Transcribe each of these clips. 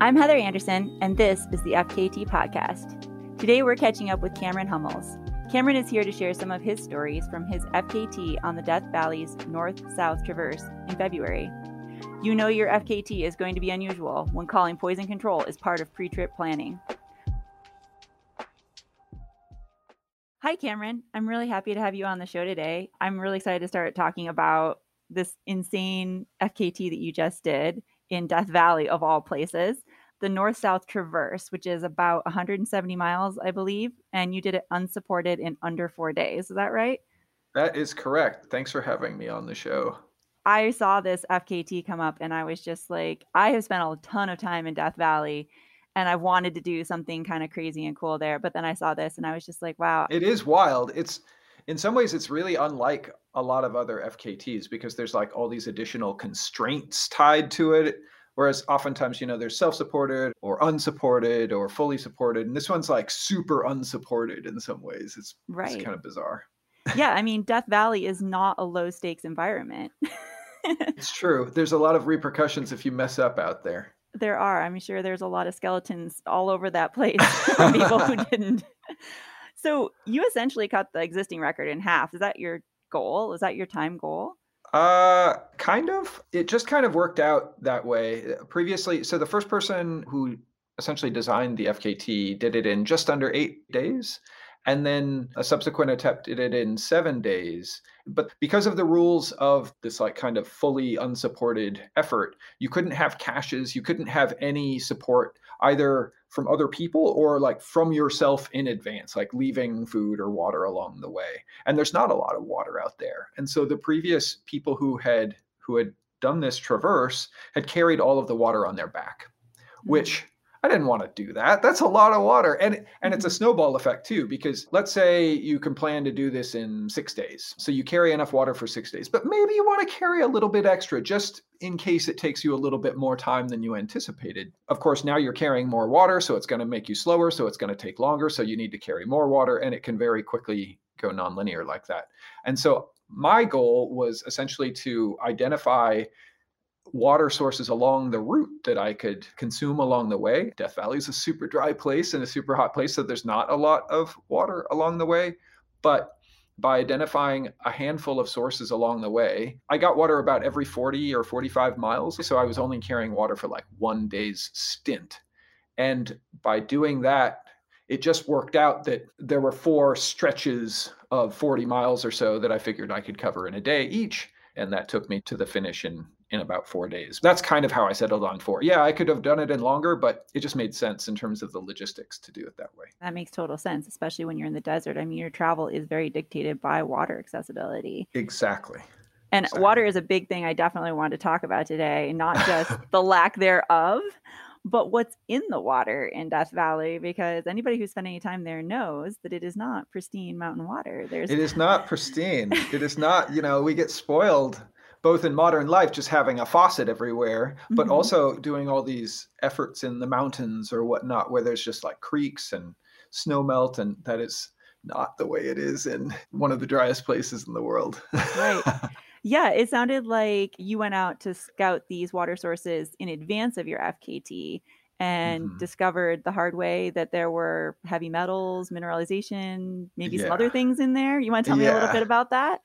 I'm Heather Anderson, and this is the FKT Podcast. Today we're catching up with Cameron Hummels. Cameron is here to share some of his stories from his FKT on the Death Valley's North South Traverse in February. You know your FKT is going to be unusual when calling poison control is part of pre trip planning. Hi, Cameron. I'm really happy to have you on the show today. I'm really excited to start talking about this insane FKT that you just did in Death Valley, of all places, the North South Traverse, which is about 170 miles, I believe. And you did it unsupported in under four days. Is that right? That is correct. Thanks for having me on the show. I saw this FKT come up and I was just like, I have spent a ton of time in Death Valley and I've wanted to do something kind of crazy and cool there. But then I saw this and I was just like, wow. It is wild. It's in some ways it's really unlike a lot of other FKTs because there's like all these additional constraints tied to it. Whereas oftentimes, you know, they're self-supported or unsupported or fully supported. And this one's like super unsupported in some ways. It's, right. it's kind of bizarre. yeah. I mean, Death Valley is not a low stakes environment. it's true. There's a lot of repercussions if you mess up out there. There are. I'm sure there's a lot of skeletons all over that place for people who didn't. So you essentially cut the existing record in half. Is that your goal? Is that your time goal? Uh, kind of. It just kind of worked out that way. Previously, so the first person who essentially designed the FKT did it in just under eight days. And then a subsequent attempt did it in seven days. But because of the rules of this, like kind of fully unsupported effort, you couldn't have caches, you couldn't have any support either from other people or like from yourself in advance, like leaving food or water along the way. And there's not a lot of water out there. And so the previous people who had who had done this traverse had carried all of the water on their back, mm-hmm. which I didn't want to do that. That's a lot of water. And and it's a mm-hmm. snowball effect too because let's say you can plan to do this in 6 days. So you carry enough water for 6 days, but maybe you want to carry a little bit extra just in case it takes you a little bit more time than you anticipated. Of course, now you're carrying more water, so it's going to make you slower, so it's going to take longer, so you need to carry more water and it can very quickly go nonlinear like that. And so my goal was essentially to identify water sources along the route that I could consume along the way. Death Valley is a super dry place and a super hot place, so there's not a lot of water along the way. But by identifying a handful of sources along the way, I got water about every 40 or 45 miles. So I was only carrying water for like one day's stint. And by doing that, it just worked out that there were four stretches of 40 miles or so that I figured I could cover in a day each. And that took me to the finish in in about four days. That's kind of how I settled on four. Yeah, I could have done it in longer, but it just made sense in terms of the logistics to do it that way. That makes total sense, especially when you're in the desert. I mean, your travel is very dictated by water accessibility. Exactly. And exactly. water is a big thing I definitely want to talk about today, not just the lack thereof, but what's in the water in Death Valley, because anybody who's spent any time there knows that it is not pristine mountain water. There's it is not pristine. it is not, you know, we get spoiled both in modern life, just having a faucet everywhere, but mm-hmm. also doing all these efforts in the mountains or whatnot, where there's just like creeks and snow melt, and that is not the way it is in one of the driest places in the world. right. Yeah, it sounded like you went out to scout these water sources in advance of your FKT and mm-hmm. discovered the hard way that there were heavy metals, mineralization, maybe yeah. some other things in there. You want to tell yeah. me a little bit about that?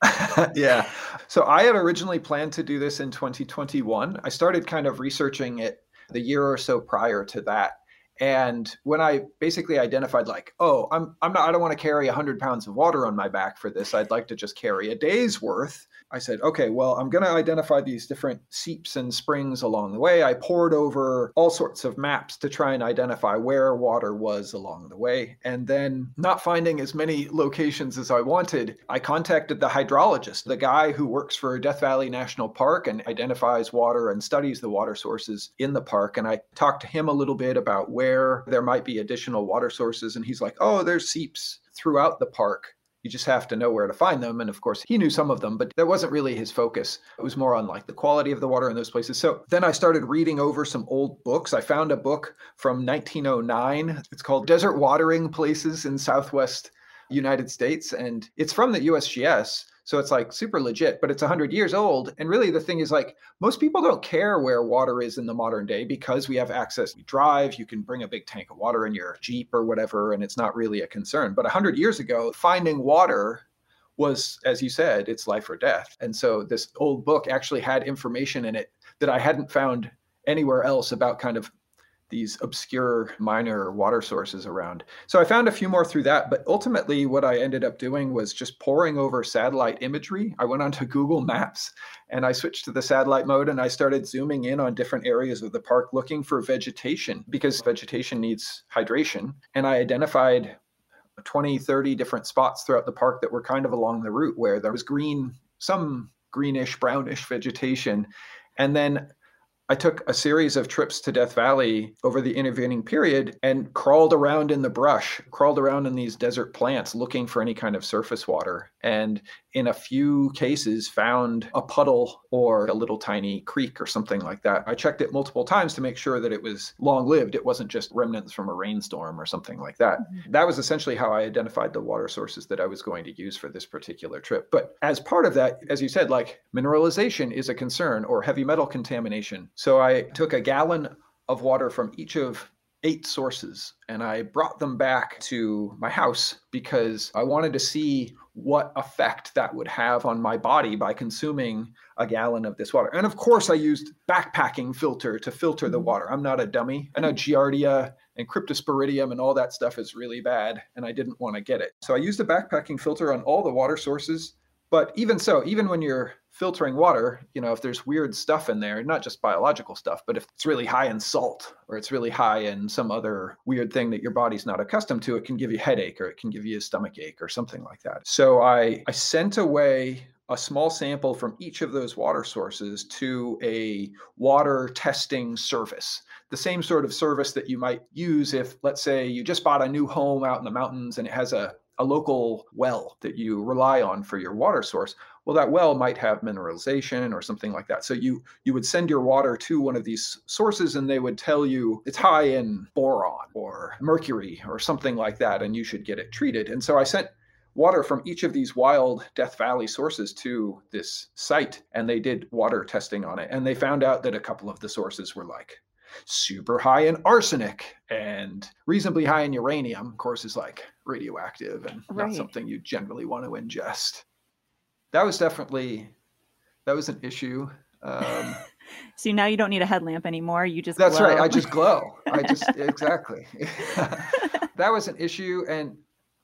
yeah. So I had originally planned to do this in 2021. I started kind of researching it the year or so prior to that. And when I basically identified, like, oh, I'm, I'm not, I don't want to carry 100 pounds of water on my back for this. I'd like to just carry a day's worth. I said, okay, well, I'm going to identify these different seeps and springs along the way. I pored over all sorts of maps to try and identify where water was along the way. And then, not finding as many locations as I wanted, I contacted the hydrologist, the guy who works for Death Valley National Park and identifies water and studies the water sources in the park. And I talked to him a little bit about where there might be additional water sources. And he's like, oh, there's seeps throughout the park you just have to know where to find them. And of course, he knew some of them, but that wasn't really his focus. It was more on like the quality of the water in those places. So then I started reading over some old books. I found a book from 1909. It's called Desert Watering Places in Southwest United States. And it's from the USGS. So it's like super legit, but it's 100 years old. And really, the thing is like most people don't care where water is in the modern day because we have access. We drive, you can bring a big tank of water in your Jeep or whatever, and it's not really a concern. But 100 years ago, finding water was, as you said, it's life or death. And so this old book actually had information in it that I hadn't found anywhere else about kind of these obscure minor water sources around. So I found a few more through that, but ultimately what I ended up doing was just poring over satellite imagery. I went onto Google Maps and I switched to the satellite mode and I started zooming in on different areas of the park looking for vegetation because vegetation needs hydration. And I identified 20, 30 different spots throughout the park that were kind of along the route where there was green, some greenish, brownish vegetation. And then I took a series of trips to Death Valley over the intervening period and crawled around in the brush, crawled around in these desert plants looking for any kind of surface water. And in a few cases, found a puddle or a little tiny creek or something like that. I checked it multiple times to make sure that it was long lived. It wasn't just remnants from a rainstorm or something like that. Mm-hmm. That was essentially how I identified the water sources that I was going to use for this particular trip. But as part of that, as you said, like mineralization is a concern or heavy metal contamination so I took a gallon of water from each of eight sources and I brought them back to my house because I wanted to see what effect that would have on my body by consuming a gallon of this water. And of course, I used backpacking filter to filter the mm-hmm. water. I'm not a dummy. I know Giardia and cryptosporidium and all that stuff is really bad, and I didn't want to get it. So I used a backpacking filter on all the water sources. But even so, even when you're filtering water, you know, if there's weird stuff in there, not just biological stuff, but if it's really high in salt or it's really high in some other weird thing that your body's not accustomed to, it can give you a headache or it can give you a stomach ache or something like that. So I I sent away a small sample from each of those water sources to a water testing service. The same sort of service that you might use if, let's say, you just bought a new home out in the mountains and it has a, a local well that you rely on for your water source well that well might have mineralization or something like that. So you you would send your water to one of these sources and they would tell you it's high in boron or mercury or something like that and you should get it treated. And so i sent water from each of these wild death valley sources to this site and they did water testing on it and they found out that a couple of the sources were like super high in arsenic and reasonably high in uranium of course is like radioactive and right. not something you generally want to ingest that was definitely that was an issue. Um, so now you don't need a headlamp anymore. You just that's glow. right. I just glow. I just exactly. that was an issue, and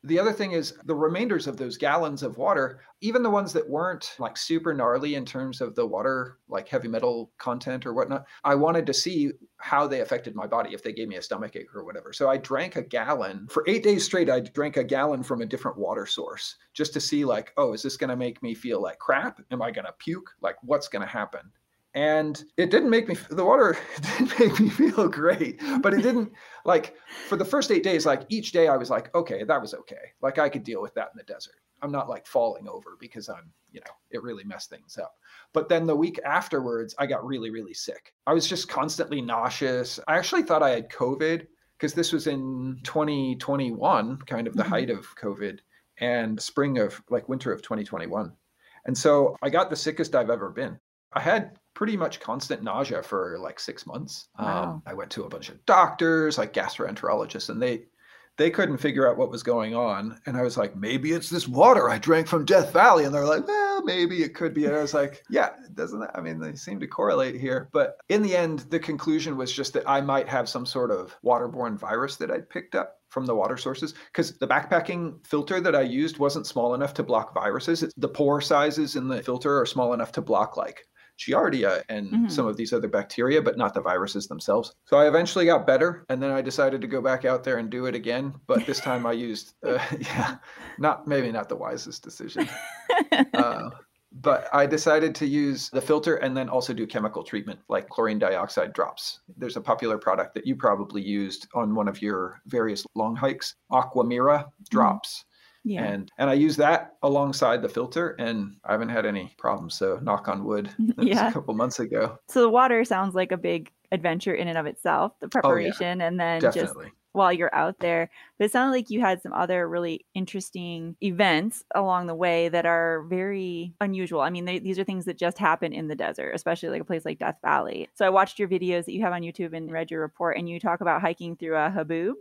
the other thing is the remainders of those gallons of water, even the ones that weren't like super gnarly in terms of the water, like heavy metal content or whatnot, I wanted to see how they affected my body if they gave me a stomach ache or whatever. So I drank a gallon for eight days straight. I drank a gallon from a different water source just to see, like, oh, is this going to make me feel like crap? Am I going to puke? Like, what's going to happen? And it didn't make me the water didn't make me feel great but it didn't like for the first eight days like each day i was like okay that was okay. Like i could deal with that in the desert. I'm not like falling over because i'm you know it really messed things up. But then the week afterwards i got really really sick. I was just constantly nauseous. I actually thought i had covid because this was in 2021 kind of the mm-hmm. height of covid and spring of like winter of 2021 and so i got the sickest i've ever been. I had pretty much constant nausea for like six months. Um, wow. Um, I went to a bunch of doctors, like gastroenterologists, and they they couldn't figure out what was going on. And I was like, maybe it's this water I drank from Death Valley. And they're like, well, maybe it could be. And I was like, yeah, doesn't that? I mean, they seem to correlate here. But in the end, the conclusion was just that I might have some sort of waterborne virus that I'd picked up from the water sources because the backpacking filter that I used wasn't small enough to block viruses. It's, the pore sizes in the filter are small enough to block like Giardia and mm-hmm. some of these other bacteria, but not the viruses themselves. So I eventually got better, and then I decided to go back out there and do it again. But this time I used, uh, yeah, not maybe not the wisest decision. Uh, but I decided to use the filter and then also do chemical treatment like chlorine dioxide drops. There's a popular product that you probably used on one of your various long hikes, Aquamira drops. Mm-hmm Yeah. And and I use that alongside the filter and I haven't had any problems. So knock on wood. Yeah. a couple months ago. So the water sounds like a big adventure in and of itself, the Oh yeah, preparation and then just while you're out there. But it sounded like you had some other really interesting events along the way that are very unusual. I mean, they, these are things that just happen in the desert, especially like a place like Death Valley. So I watched your videos that you have on YouTube and read your report, and you talk about hiking through a haboob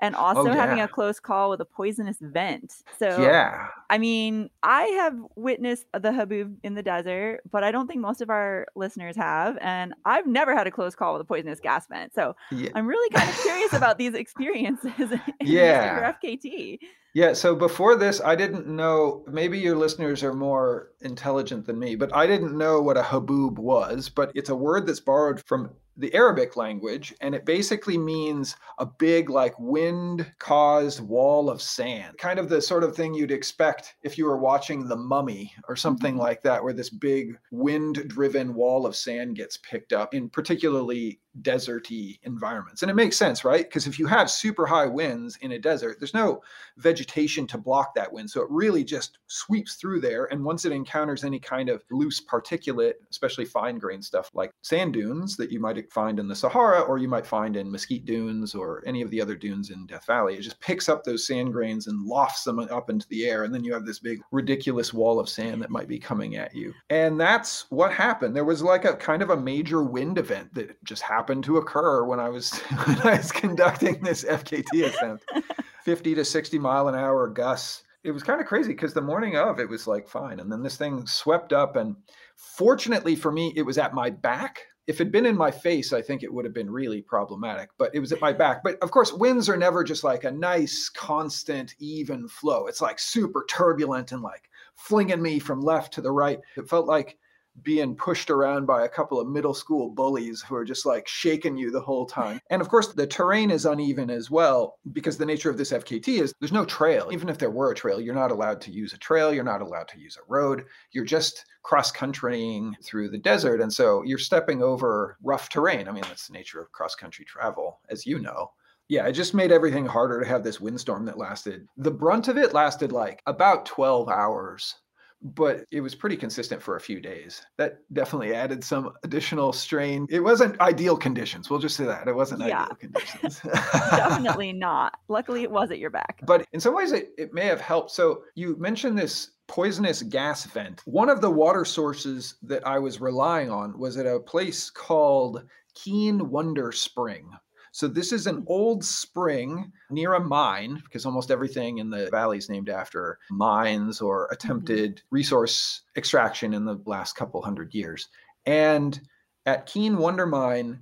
and oh, also having Oh, yeah. a close call with a poisonous vent. So Yeah. I mean, I have witnessed the haboob in the desert, but I don't think most of our listeners have. And I've never had a close call with a poisonous gas vent. So Yeah. I'm really kind of curious about these experiences in Yeah. your FKT. Yeah, so before this, I didn't know. Maybe your listeners are more intelligent than me, but I didn't know what a haboob was. But it's a word that's borrowed from the Arabic language, and it basically means a big, like, wind caused wall of sand. Kind of the sort of thing you'd expect if you were watching The Mummy or something Mhm. like that, where this big wind driven wall of sand gets picked up in particularly deserty environments. And it makes sense, right? Because if you have super high winds in a desert, there's no vegetation to block that wind. So it really just sweeps through there. And once it encounters any kind of loose particulate, especially fine grained stuff like sand dunes that you might find in the Sahara or you might find in mesquite dunes or any of the other dunes in Death Valley, it just picks up those sand grains and lofts them up into the air. And then you have this big, ridiculous wall of sand that might be coming at you. And that's what happened. There was like a kind of a major wind event that just happened to occur when I was when I was conducting this FKT attempt. 50 to 60 mile an hour gusts. It was kind of crazy because the morning of it was like fine. And then this thing swept up. And fortunately for me, it was at my back. If it'd been in my face, I think it would have been really problematic, but it was at my back. But of course, winds are never just like a nice, constant, even flow. It's like super turbulent and like flinging me from left to the right. It felt like being pushed around by a couple of middle school bullies who are just like shaking you the whole time. And of course, the terrain is uneven as well because the nature of this FKT is there's no trail. Even if there were a trail, you're not allowed to use a trail, you're not allowed to use a road. You're just cross countrying through the desert. And so you're stepping over rough terrain. I mean, that's the nature of cross country travel, as you know. Yeah, it just made everything harder to have this windstorm that lasted. The brunt of it lasted like about 12 hours but it was pretty consistent for a few days. That definitely added some additional strain. It wasn't ideal conditions. We'll just say that. It wasn't Yeah. ideal conditions. Definitely not. Luckily, it was at your back. But in some ways, it, it may have helped. So you mentioned this poisonous gas vent. One of the water sources that I was relying on was at a place called Keane Wonder Spring. So this is an mm. old spring near a mine, because almost everything in the valley is named after mines or mm-hmm. attempted resource extraction in the last couple hundred years. And at Keane Wonder Mine,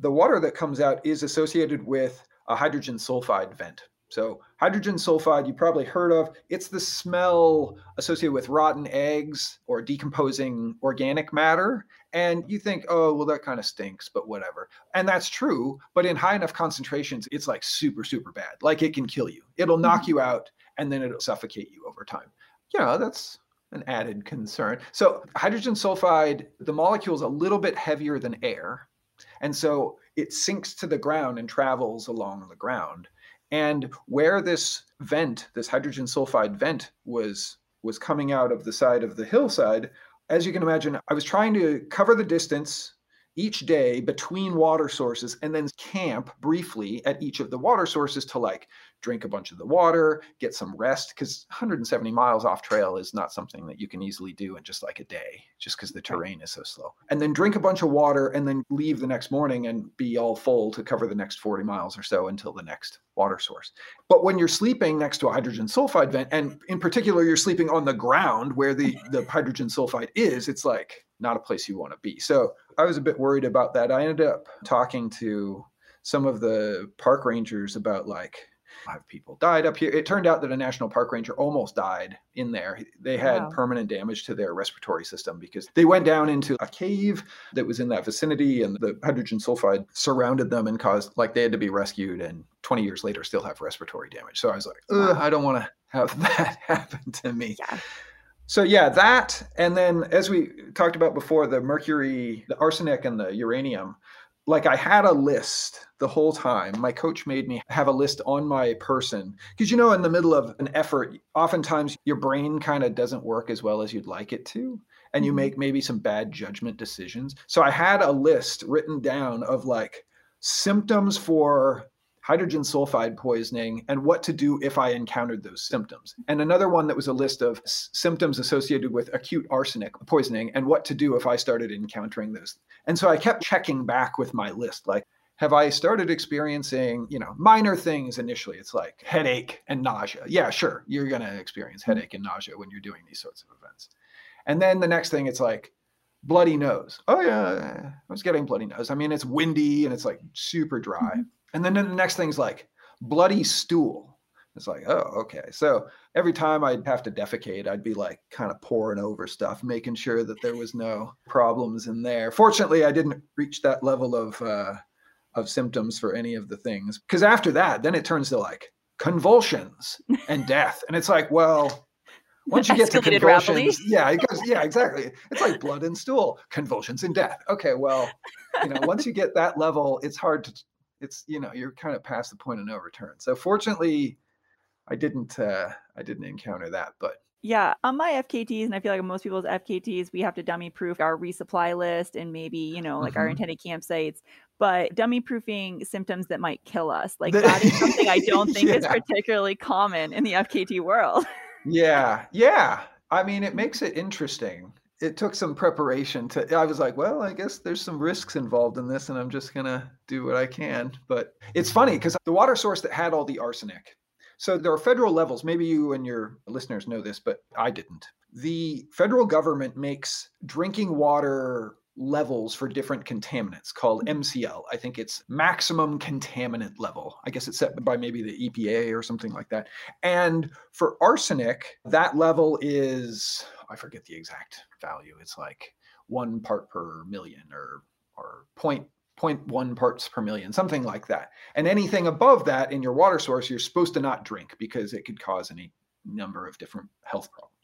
the water that comes out is associated with a hydrogen sulfide vent. So, hydrogen sulfide, you probably heard of. It's the smell associated with rotten eggs or decomposing organic matter. And you think, oh, well, that kind of stinks, but whatever. And that's true. But in high enough concentrations, it's like super, super bad. Like it can kill you, it'll knock mm-hmm. you out, and then it'll suffocate you over time. You know, that's an added concern. So, hydrogen sulfide, the molecule is a little bit heavier than air. And so it sinks to the ground and travels along the ground. And where this vent, this hydrogen sulfide vent, was was coming out of the side of the hillside, as you can imagine, I was trying to cover the distance each day between water sources and then camp briefly at each of the water sources to like drink a bunch of the water, get some rest because 170 miles off trail is not something that you can easily do in just like a day just because the terrain is so slow. And then drink a bunch of water and then leave the next morning and be all full to cover the next 40 miles or so until the next water source. But when you're sleeping next to a hydrogen sulfide vent and in particular you're sleeping on the ground where the the hydrogen sulfide is, it's like not a place you want to be. So I was a bit worried about that. I ended up talking to some of the park rangers about like five people died up here. It turned out that a national park ranger almost died in there. They had Wow. permanent damage to their respiratory system because they went down into a cave that was in that vicinity and the hydrogen sulfide surrounded them and caused like they had to be rescued and 20 years later still have respiratory damage. So I was like, Ugh, I don't want to have that happen to me. Yeah. So yeah, that and then as we talked about before, the mercury, the arsenic and the uranium, like I had a list the whole time. My coach made me have a list on my person because you know in the middle of an effort, oftentimes your brain kind of doesn't work as well as you'd like it to and you mm-hmm. make maybe some bad judgment decisions. So I had a list written down of like symptoms for hydrogen sulfide poisoning and what to do if I encountered those symptoms. And another one that was a list of s- symptoms associated with acute arsenic poisoning and what to do if I started encountering those. And so I kept checking back with my list like have I started experiencing, you know, minor things initially? It's like headache and nausea. Yeah, sure, you're going to experience mm-hmm. headache and nausea when you're doing these sorts of events. And then the next thing, it's like bloody nose. Oh yeah, I was getting bloody nose. I mean, it's windy and it's like super dry. Mm-hmm. And then the next thing's like bloody stool. It's like, oh, okay. So every time I'd have to defecate, I'd be like kind of pouring over stuff, making sure that there was no problems in there. Fortunately, I didn't reach that level of uh, of symptoms for any of the things. Because after that, then it turns to like convulsions and death, and it's like, well, once you get to convulsions, rapidly. yeah, it goes, yeah, exactly. It's like blood and stool, convulsions and death. Okay, well, you know, once you get that level, it's hard to, it's you know, you're kind of past the point of no return. So fortunately, I didn't, uh, I didn't encounter that, but yeah, on my FKTs, and I feel like most people's FKTs, we have to dummy proof our resupply list and maybe, you know, like mm-hmm. our intended campsites, but dummy proofing symptoms that might kill us. Like that is something I don't think yeah. is particularly common in the FKT world. yeah, yeah. I mean, it makes it interesting. It took some preparation to. I was like, well, I guess there's some risks involved in this, and I'm just gonna do what I can. But it's funny because the water source that had all the arsenic. So there are federal levels. Maybe you and your listeners know this, but I didn't. The federal government makes drinking water levels for different contaminants called MCL. Mm-hmm. I think it's maximum contaminant level. I guess it's set by maybe the EPA or something like that. And for arsenic, that level is I forget the exact value. It's like 1 part per million or or point 0.1 parts per million, something like that. And anything above that in your water source, you're supposed to not drink because it could cause any number of different health problems.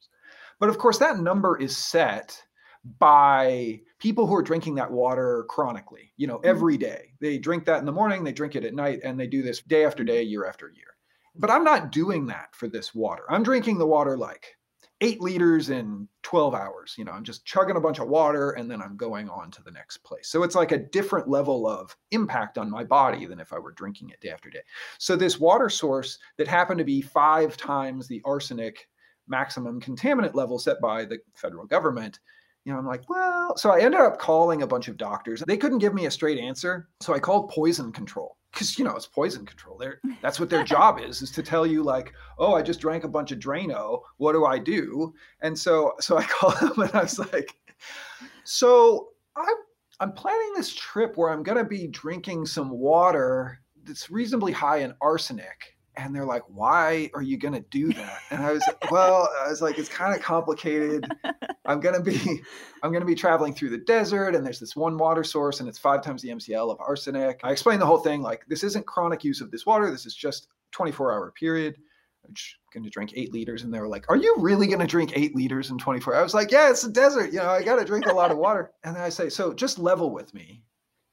But of course, that number is set by people who are drinking that water chronically, you know, mm-hmm. every day. They drink that in the morning, they drink it at night, and they do this day after day, year after year. But I'm not doing that for this water. I'm drinking the water like eight liters in 12 hours. You know, I'm just chugging a bunch of water and then I'm going on to the next place. So it's like a different level of impact on my body than if I were drinking it day after day. So this water source that happened to be five times the arsenic maximum contaminant level set by the federal government you know, I'm like, well, so I ended up calling a bunch of doctors. They couldn't give me a straight answer. So I called poison control because, you know, it's poison control. They're, that's what their job is, is to tell you like, oh, I just drank a bunch of Drano. What do I do? And so, so I called them and I was like, so I'm, I'm planning this trip where I'm going to be drinking some water that's reasonably high in arsenic and they're like why are you going to do that? And i was well i was like it's kind of complicated. I'm going to be i'm going to be traveling through the desert and there's this one water source and it's five times the mcl of arsenic. I explained the whole thing like this isn't chronic use of this water this is just 24 hour period. I'm going to drink eight liters and they were like are you really going to drink eight liters in 24 i was like yeah it's a desert you know i got to drink a lot of water. And then i say so just level with me.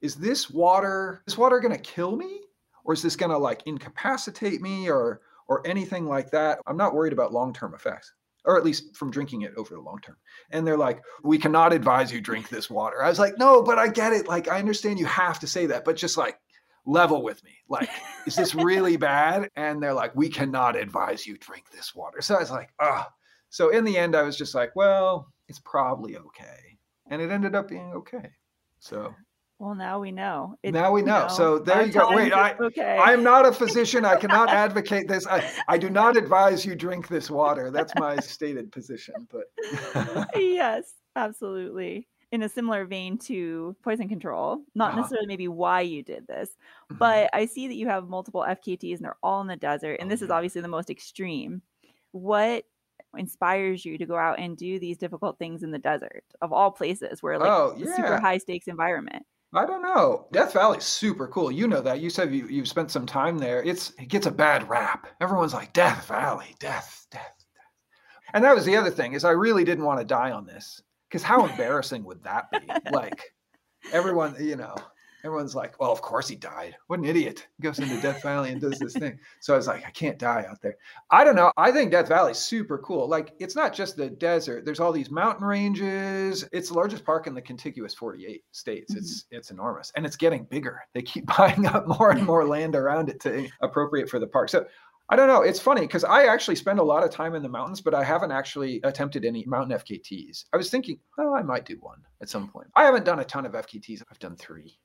Is this water Is water going to kill me or is this going to like incapacitate me or or anything like that? I'm not worried about long-term effects or at least from drinking it over the long term. And they're like we cannot advise you drink this water. I was like no but i get it. Like i understand you have to say that but just like level with me. Like is this really bad? And they're like we cannot advise you drink this water. So i was like ah oh. so in the end i was just like well it's probably okay. And it ended up being okay. So well, now we know. It, now we know. You know so there you go. Wait, I, okay. I'm not a physician. I cannot advocate this. I, I do not advise you drink this water. That's my stated position. But yes, absolutely. In a similar vein to poison control, not uh-huh. necessarily maybe why you did this, mm-hmm. but I see that you have multiple FKTs and they're all in the desert. And oh, this is obviously the most extreme. What inspires you to go out and do these difficult things in the desert of all places where like oh, yeah. super high stakes environment? I don't know. Death Valley's super cool. You know that. You said you, you've spent some time there. It's it gets a bad rap. Everyone's like Death Valley, death, death, death. And that was the other thing is I really didn't want to die on this because how embarrassing would that be? Like everyone, you know. Everyone's like, well, of course he died. What an idiot. He goes into Death Valley and does this thing. So I was like, I can't die out there. I don't know. I think Death Valley is super cool. Like, it's not just the desert. There's all these mountain ranges. It's the largest park in the contiguous 48 states. Mm-hmm. It's it's enormous. And it's getting bigger. They keep buying up more and more land around it to appropriate for the park. So I don't know. It's funny because I actually spend a lot of time in the mountains, but I haven't actually attempted any mountain FKTs. I was thinking, oh, I might do one at some point. I haven't done a ton of FKTs. I've done three.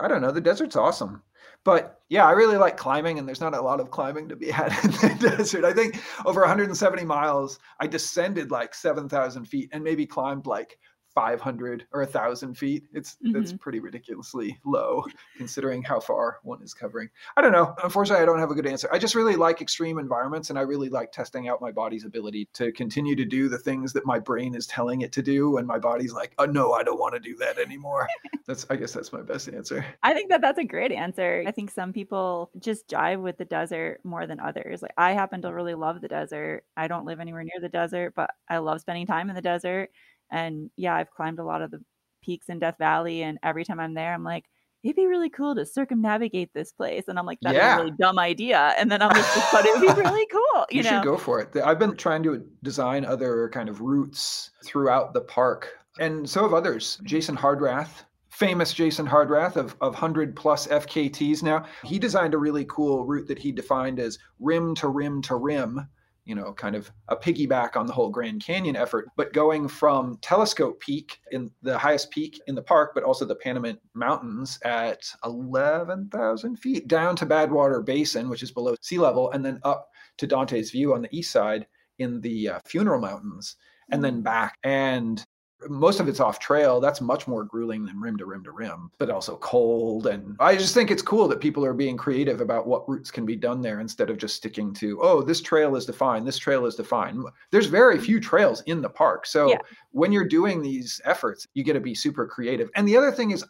I don't know. The desert's awesome. But yeah, I really like climbing, and there's not a lot of climbing to be had in the desert. I think over 170 miles, I descended like 7,000 feet and maybe climbed like 500 or 1000 feet it's mm-hmm. that's pretty ridiculously low considering how far one is covering. I don't know unfortunately i don't have a good answer. I just really like extreme environments and i really like testing out my body's ability to continue to do the things that my brain is telling it to do and my body's like oh no i don't want to do that anymore. That's i guess that's my best answer. I think that that's a great answer. I think some people just jive with the desert more than others. Like i happen to really love the desert. I don't live anywhere near the desert but i love spending time in the desert and yeah, I've climbed a lot of the peaks in Death Valley. And every time I'm there, I'm like, it'd be really cool to circumnavigate this place. And I'm like, that's yeah. a really dumb idea. And then I'm just, but it would be really cool. You, you know? should go for it. I've been trying to design other kind of routes throughout the park. And so have others. Jason Hardrath, famous Jason Hardrath of, of 100 plus FKTs now. He designed a really cool route that he defined as rim to rim to rim you know, kind of a piggyback on the whole Grand Canyon effort, but going from Telescope Peak in the highest peak in the park, but also the Panamint Mountains at 11,000 feet down to Badwater Basin, which is below sea level, and then up to Dante's View on the east side in the uh, Funeral Mountains, and then mm. back. And most of it's off trail. That's much more grueling than rim to rim to rim, but also cold. And I just think it's cool that people are being creative about what routes can be done there instead of just sticking to, oh, this trail is defined, this trail is defined. There's very few trails in the park. So yeah. when you're doing these efforts, you get to be super creative. And the other thing is,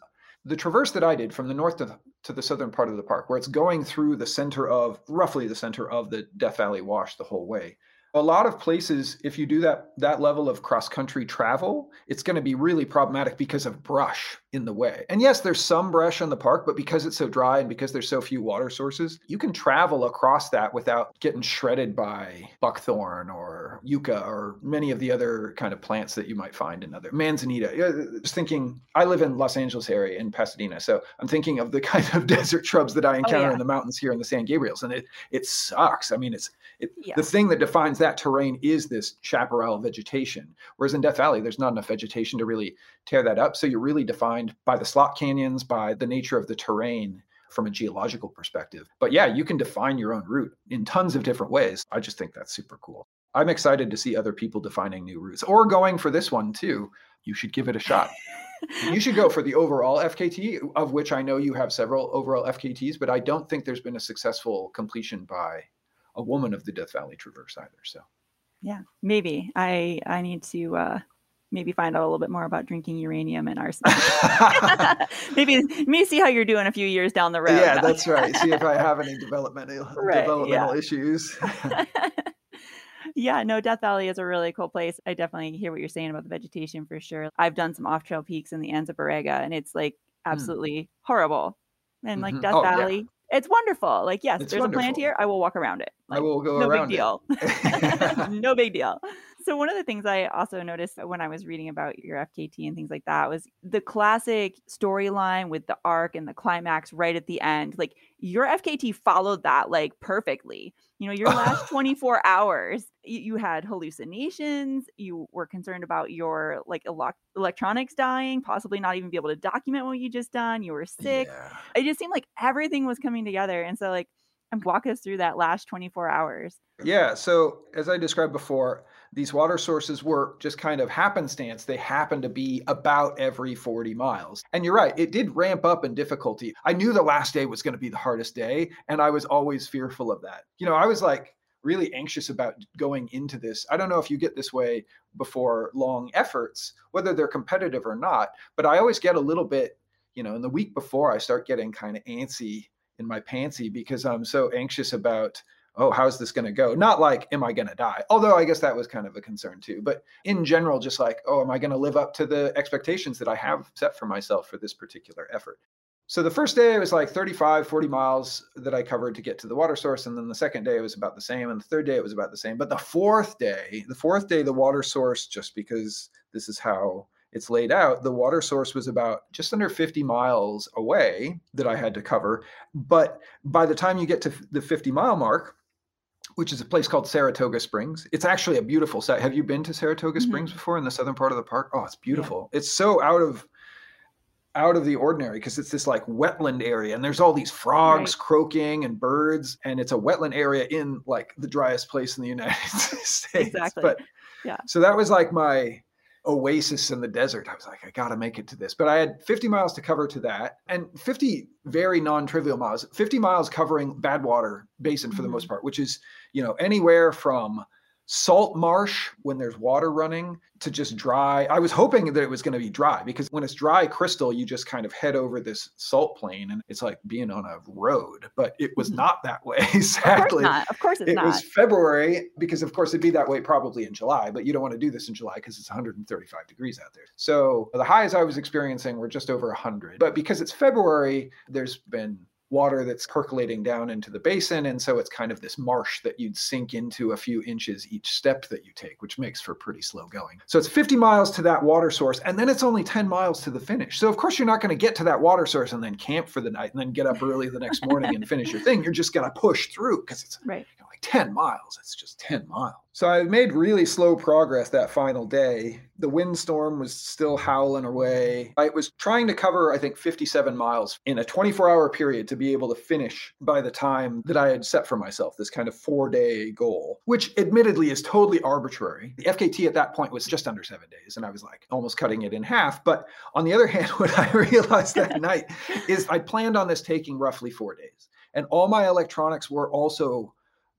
the traverse that I did from the north to the, to the southern part of the park, where it's going through the center of roughly the center of the Death Valley Wash the whole way a lot of places if you do that that level of cross country travel it's going to be really problematic because of brush in the way and yes there's some brush in the park but because it's so dry and because there's so few water sources you can travel across that without getting shredded by buckthorn or yucca or many of the other kind of plants that you might find in other manzanita just thinking i live in los angeles area in pasadena so i'm thinking of the kind of desert shrubs that i oh, encounter oh, yeah. in the mountains here in the san gabriels and it it sucks i mean it's it, yeah. the thing that defines that terrain is this chaparral vegetation. Whereas in Death Valley, there's not enough vegetation to really tear that up. So you're really defined by the slot canyons, by the nature of the terrain from a geological perspective. But yeah, you can define your own route in tons of different ways. I just think that's super cool. I'm excited to see other people defining new routes or going for this one too. You should give it a shot. you should go for the overall FKT, of which I know you have several overall FKTs, but I don't think there's been a successful completion by a woman of the Death Valley Traverse either. So, yeah, maybe I I need to uh, maybe find out a little bit more about drinking uranium and arsenic. maybe maybe see how you're doing a few years down the road. Yeah, that's right. See if I have any developmental right, developmental yeah. issues. yeah, no, Death Valley is a really cool place. I definitely hear what you're saying about the vegetation for sure. I've done some off trail peaks in the Anza Borrego, and it's like hmm. absolutely mm. horrible. And like mm-hmm. Death oh, Valley, yeah it's wonderful. Like, yes, it's there's wonderful. a plant here. I will walk around it. Like, I will go no around. big deal. no big deal. So one of the things I also noticed when I was reading about your FKT and things like that was the classic storyline with the arc and the climax right at the end. Like your FKT followed that like perfectly. You know, your last 24 hours, you, you, had hallucinations. You were concerned about your like ele- electronics dying, possibly not even be able to document what you just done. You were sick. Yeah. It just seemed like everything was coming together. And so, like, walk us through that last 24 hours. Yeah. So, as I described before, these water sources were just kind of happenstance. They happened to be about every 40 miles. And you're right, it did ramp up in difficulty. I knew the last day was going to be the hardest day, and I was always fearful of that. You know, I was like, really anxious about going into this. I don't know if you get this way before long efforts, whether they're competitive or not, but I always get a little bit, you know, in the week before I start getting kind of antsy in my pantsy because I'm so anxious about oh, how's this going to go? Not like, am I going to die? Although I guess that was kind of a concern too. But in general, just like, oh, am I going to live up to the expectations that I have set for myself for this particular effort? So the first day it was like 35, 40 miles that I covered to get to the water source. And then the second day it was about the same. And the third day it was about the same. But the fourth day, the fourth day, the water source, just because this is how it's laid out, the water source was about just under 50 miles away that I had to cover. But by the time you get to the 50 mile mark, which is a place called Saratoga Springs. It's actually a beautiful site. Have you been to Saratoga mm-hmm. Springs before in the southern part of the park? Oh, it's beautiful. Yeah. It's so out of out of the ordinary because it's this like wetland area and there's all these frogs right. croaking and birds and it's a wetland area in like the driest place in the United States. Exactly. But yeah. So that was like my oasis in the desert. I was like, I got to make it to this. But I had 50 miles to cover to that and 50 very non-trivial miles, 50 miles covering Badwater Basin for mm-hmm. the most mm-hmm. part, which is, you know, anywhere from salt marsh when there's water running to just dry. I was hoping that it was going to be dry because when it's dry crystal, you just kind of head over this salt plain and it's like being on a road. But it was mm-hmm. not that way. Exactly. Of course not. Of course it's not. it not. was February because of course it'd be that way probably in July, but you don't want to do this in July because it's 135 degrees out there. So the highs I was experiencing were just over 100. But because it's February, there's been water that's percolating down into the basin. And so it's kind of this marsh that you'd sink into a few inches each step that you take, which makes for pretty slow going. So it's 50 miles to that water source, and then it's only 10 miles to the finish. So, of course, you're not going to get to that water source and then camp for the night and then get up early the next morning and finish your thing. You're just going to push through because it's right. you know, 10 miles. It's just 10 miles. So I made really slow progress that final day. The windstorm was still howling away. I was trying to cover, I think, 57 miles in a 24 hour period to be able to finish by the time that I had set for myself, this kind of four day goal, which admittedly is totally arbitrary. The FKT at that point was just under seven days, and I was like almost cutting it in half. But on the other hand, what I realized that night is I planned on this taking roughly four days. And all my electronics were also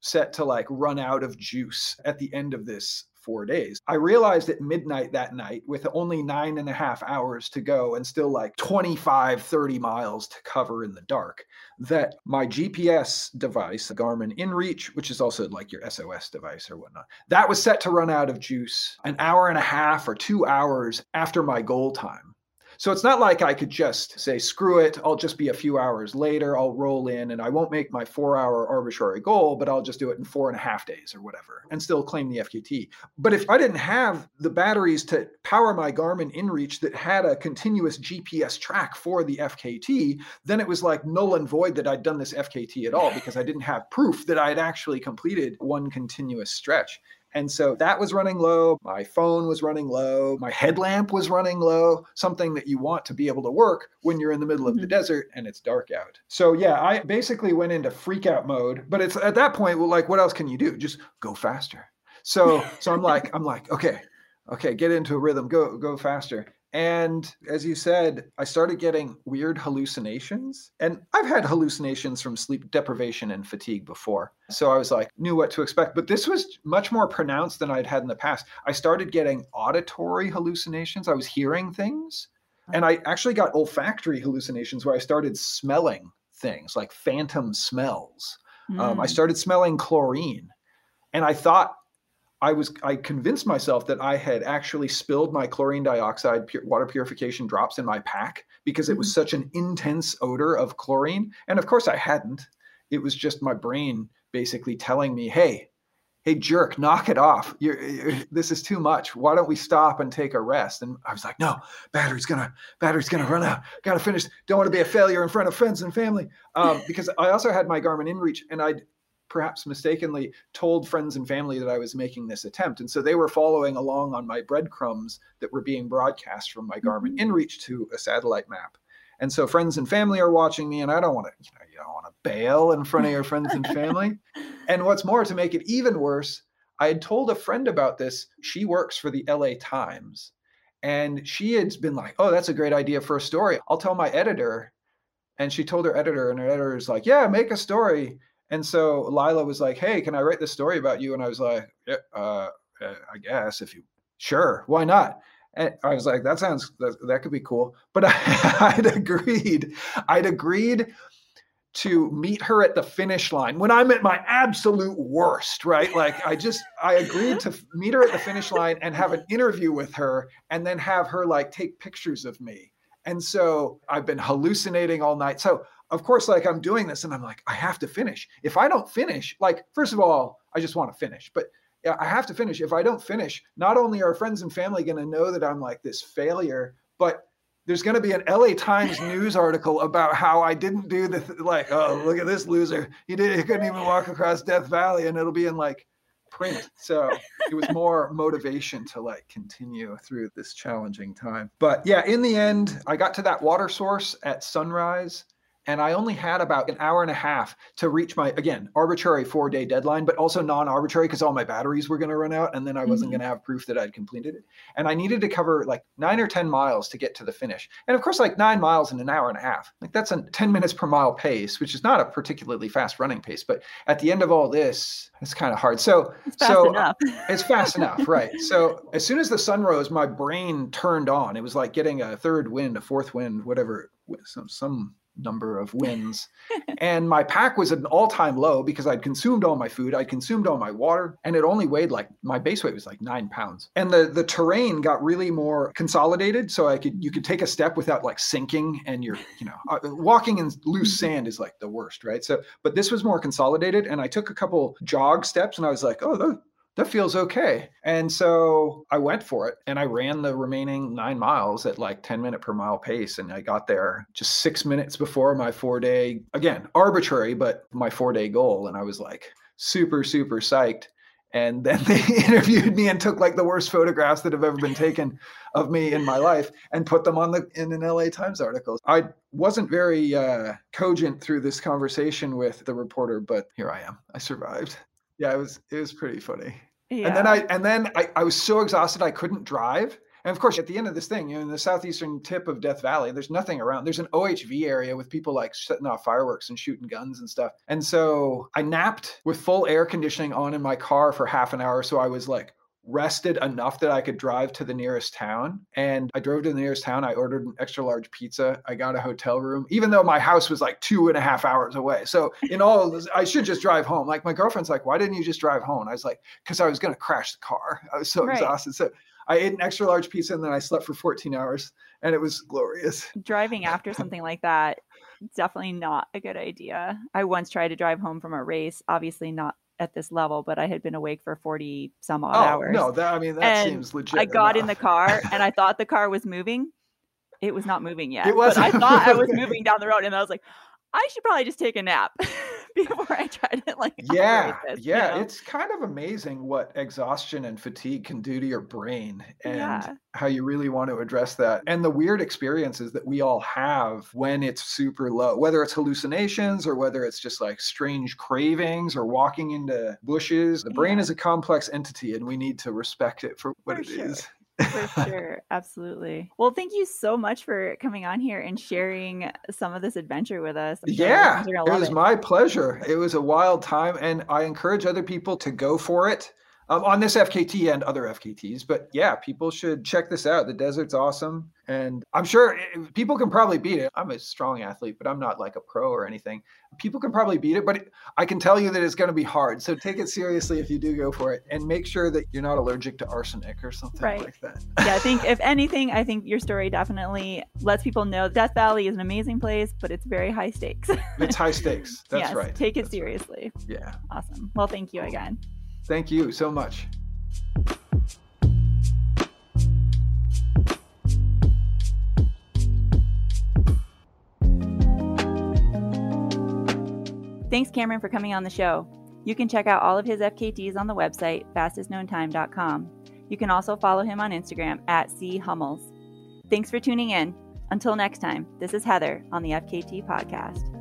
set to like run out of juice at the end of this four days. I realized at midnight that night, with only nine and a half hours to go and still like 25, 30 miles to cover in the dark, that my GPS device, the Garmin InReach, which is also like your SOS device or whatnot, that was set to run out of juice an hour and a half or two hours after my goal time. So it's not like I could just say, screw it, I'll just be a few hours later, I'll roll in and I won't make my four hour arbitrary goal, but I'll just do it in four and a half days or whatever and still claim the FKT. But if I didn't have the batteries to power my Garmin InReach that had a continuous GPS track for the FKT, then it was like null and void that I'd done this FKT at all because I didn't have proof that I had actually completed one continuous stretch. And so that was running low. My phone was running low. My headlamp was running low, something that you want to be able to work when you're in the middle of the mm-hmm. desert and it's dark out. So yeah, I basically went into freak out mode, but it's at that point, well, like, what else can you do? Just go faster. So, so I'm like, I'm like, okay, okay, get into a rhythm, go, go faster. And as you said, I started getting weird hallucinations. And I've had hallucinations from sleep deprivation and fatigue before. So I was like, knew what to expect. But this was much more pronounced than I'd had in the past. I started getting auditory hallucinations. I was hearing things. And I actually got olfactory hallucinations where I started smelling things like phantom smells. Mm. Um, I hmm. started smelling chlorine. And I thought I was I convinced myself that I had actually spilled my chlorine dioxide pure, water purification drops in my pack because it was mm-hmm. such an intense odor of chlorine. And of course I hadn't. It was just my brain basically telling me, "Hey, hey jerk, knock it off. You're, you're, this is too much. Why don't we stop and take a rest?" And I was like, "No, battery's gonna battery's gonna run out. Got to finish. Don't want to be a failure in front of friends and family." Um, because I also had my Garmin InReach, and I'd perhaps mistakenly told friends and family that I was making this attempt. And so they were following along on my breadcrumbs that were being broadcast from my Garmin mm-hmm. InReach to a satellite map. And so friends and family are watching me, and I don't want to, you know, you don't want to bail in front of your friends and family. and what's more, to make it even worse, I had told a friend about this. She works for the LA Times. And she had been like, oh, that's a great idea for a story. I'll tell my editor. And she told her editor, and her editor is like, yeah, make a story. And so Lila was like, "Hey, can I write this story about you?" And I was like, yeah, uh, uh "I guess if you sure, why not?" And I was like, "That sounds that, that could be cool." But I, I'd agreed. I'd agreed to meet her at the finish line when I'm at my absolute worst, right? Like I just I agreed to meet her at the finish line and have an interview with her and then have her like take pictures of me And so I've been hallucinating all night. So of course, like I'm doing this and I'm like, I have to finish. If I don't finish, like, first of all, I just want to finish, but I have to finish. If I don't finish, not only are friends and family going to know that I'm like this failure, but there's going to be an LA Times news article about how I didn't do the th- like, oh, look at this loser. He did he couldn't even walk across Death Valley and it'll be in like print. So it was more motivation to like continue through this challenging time. But yeah, in the end, I got to that water source at sunrise and I only had about an hour and a half to reach my again arbitrary four day deadline, but also non arbitrary because all my batteries were going to run out, and then I wasn't mm-hmm. going to have proof that I'd completed it. And I needed to cover like nine or ten miles to get to the finish, and of course, like nine miles in an hour and a half, like that's a ten minutes per mile pace, which is not a particularly fast running pace. But at the end of all this, it's kind of hard. So it's fast so enough. it's fast enough, right? So as soon as the sun rose, my brain turned on. It was like getting a third wind, a fourth wind, whatever, some some number of wins. and my pack was at an all time low because I'd consumed all my food, I'd consumed all my water, and it only weighed like my base weight was like nine pounds. And the the terrain got really more consolidated, so I could you could take a step without like sinking, and you're you know uh, walking in loose mm-hmm. sand is like the worst, right? So, but this was more consolidated, and I took a couple jog steps, and I was like, oh, that feels okay. And so I went for it and I ran the remaining nine miles at like 10 minute per mile pace. And I got there just six minutes before my four day, again, arbitrary, but my four day goal. And I was like super, super psyched. And then they interviewed me and took like the worst photographs that have ever been taken of me in my life and put them on the in an LA Times article. I wasn't very uh, cogent through this conversation with the reporter, but here I am. I survived. Yeah, it was it was pretty funny. Yeah. And then I and then I, I was so exhausted I couldn't drive. And of course, at the end of this thing, you know, in the southeastern tip of Death Valley, there's nothing around. There's an OHV area with people like setting off fireworks and shooting guns and stuff. And so I napped with full air conditioning on in my car for half an hour. So I was like rested enough that I could drive to the nearest town. And I drove to the nearest town. I ordered an extra large pizza. I got a hotel room, even though my house was like two and a half hours away. So, in all, this, I should just drive home. Like, my girlfriend's like, why didn't you just drive home? I was like, because I was going to crash the car. I was so right. exhausted. So, I ate an extra large pizza and then I slept for 14 hours and it was glorious. Driving after something like that, definitely not a good idea. I once tried to drive home from a race, obviously not at this level, but I had been awake for 40 some odd oh, hours. No, that I mean that and seems legit. I got enough. in the car and I thought the car was moving. It was not moving yet. It was I thought I was moving down the road and I was like, I should probably just take a nap before I try to like. Yeah, this, yeah, you know? it's kind of amazing what exhaustion and fatigue can do to your brain, and yeah. how you really want to address that, and the weird experiences that we all have when it's super low, whether it's hallucinations or whether it's just like strange cravings or walking into bushes. The brain yeah. is a complex entity, and we need to respect it for what for it sure. is for sure. Absolutely. Well, thank you so much for coming on here and sharing some of this adventure with us. I'm yeah, sure it was it. my pleasure. It was a wild time, and I encourage other people to go for it um, on this FKT and other FKTs. But yeah, people should check this out. The desert's awesome. And I'm sure people can probably beat it. I'm a strong athlete, but I'm not like a pro or anything. People can probably beat it, but it, I can tell you that it's going to be hard. So take it seriously if you do go for it and make sure that you're not allergic to arsenic or something right. like that. yeah, I think if anything, I think your story definitely lets people know Death Valley is an amazing place, but it's very high stakes. it's high stakes. That's yes, right. Take it That's seriously. Right. Yeah. Awesome. Well, thank you again. Thank you so much. Thanks, Cameron, for coming on the show. You can check out all of his FKTs on the website, fastestknowntime.com. You can also follow him on Instagram at chummels. Thanks for tuning in. Until next time, this is Heather on the FKT Podcast.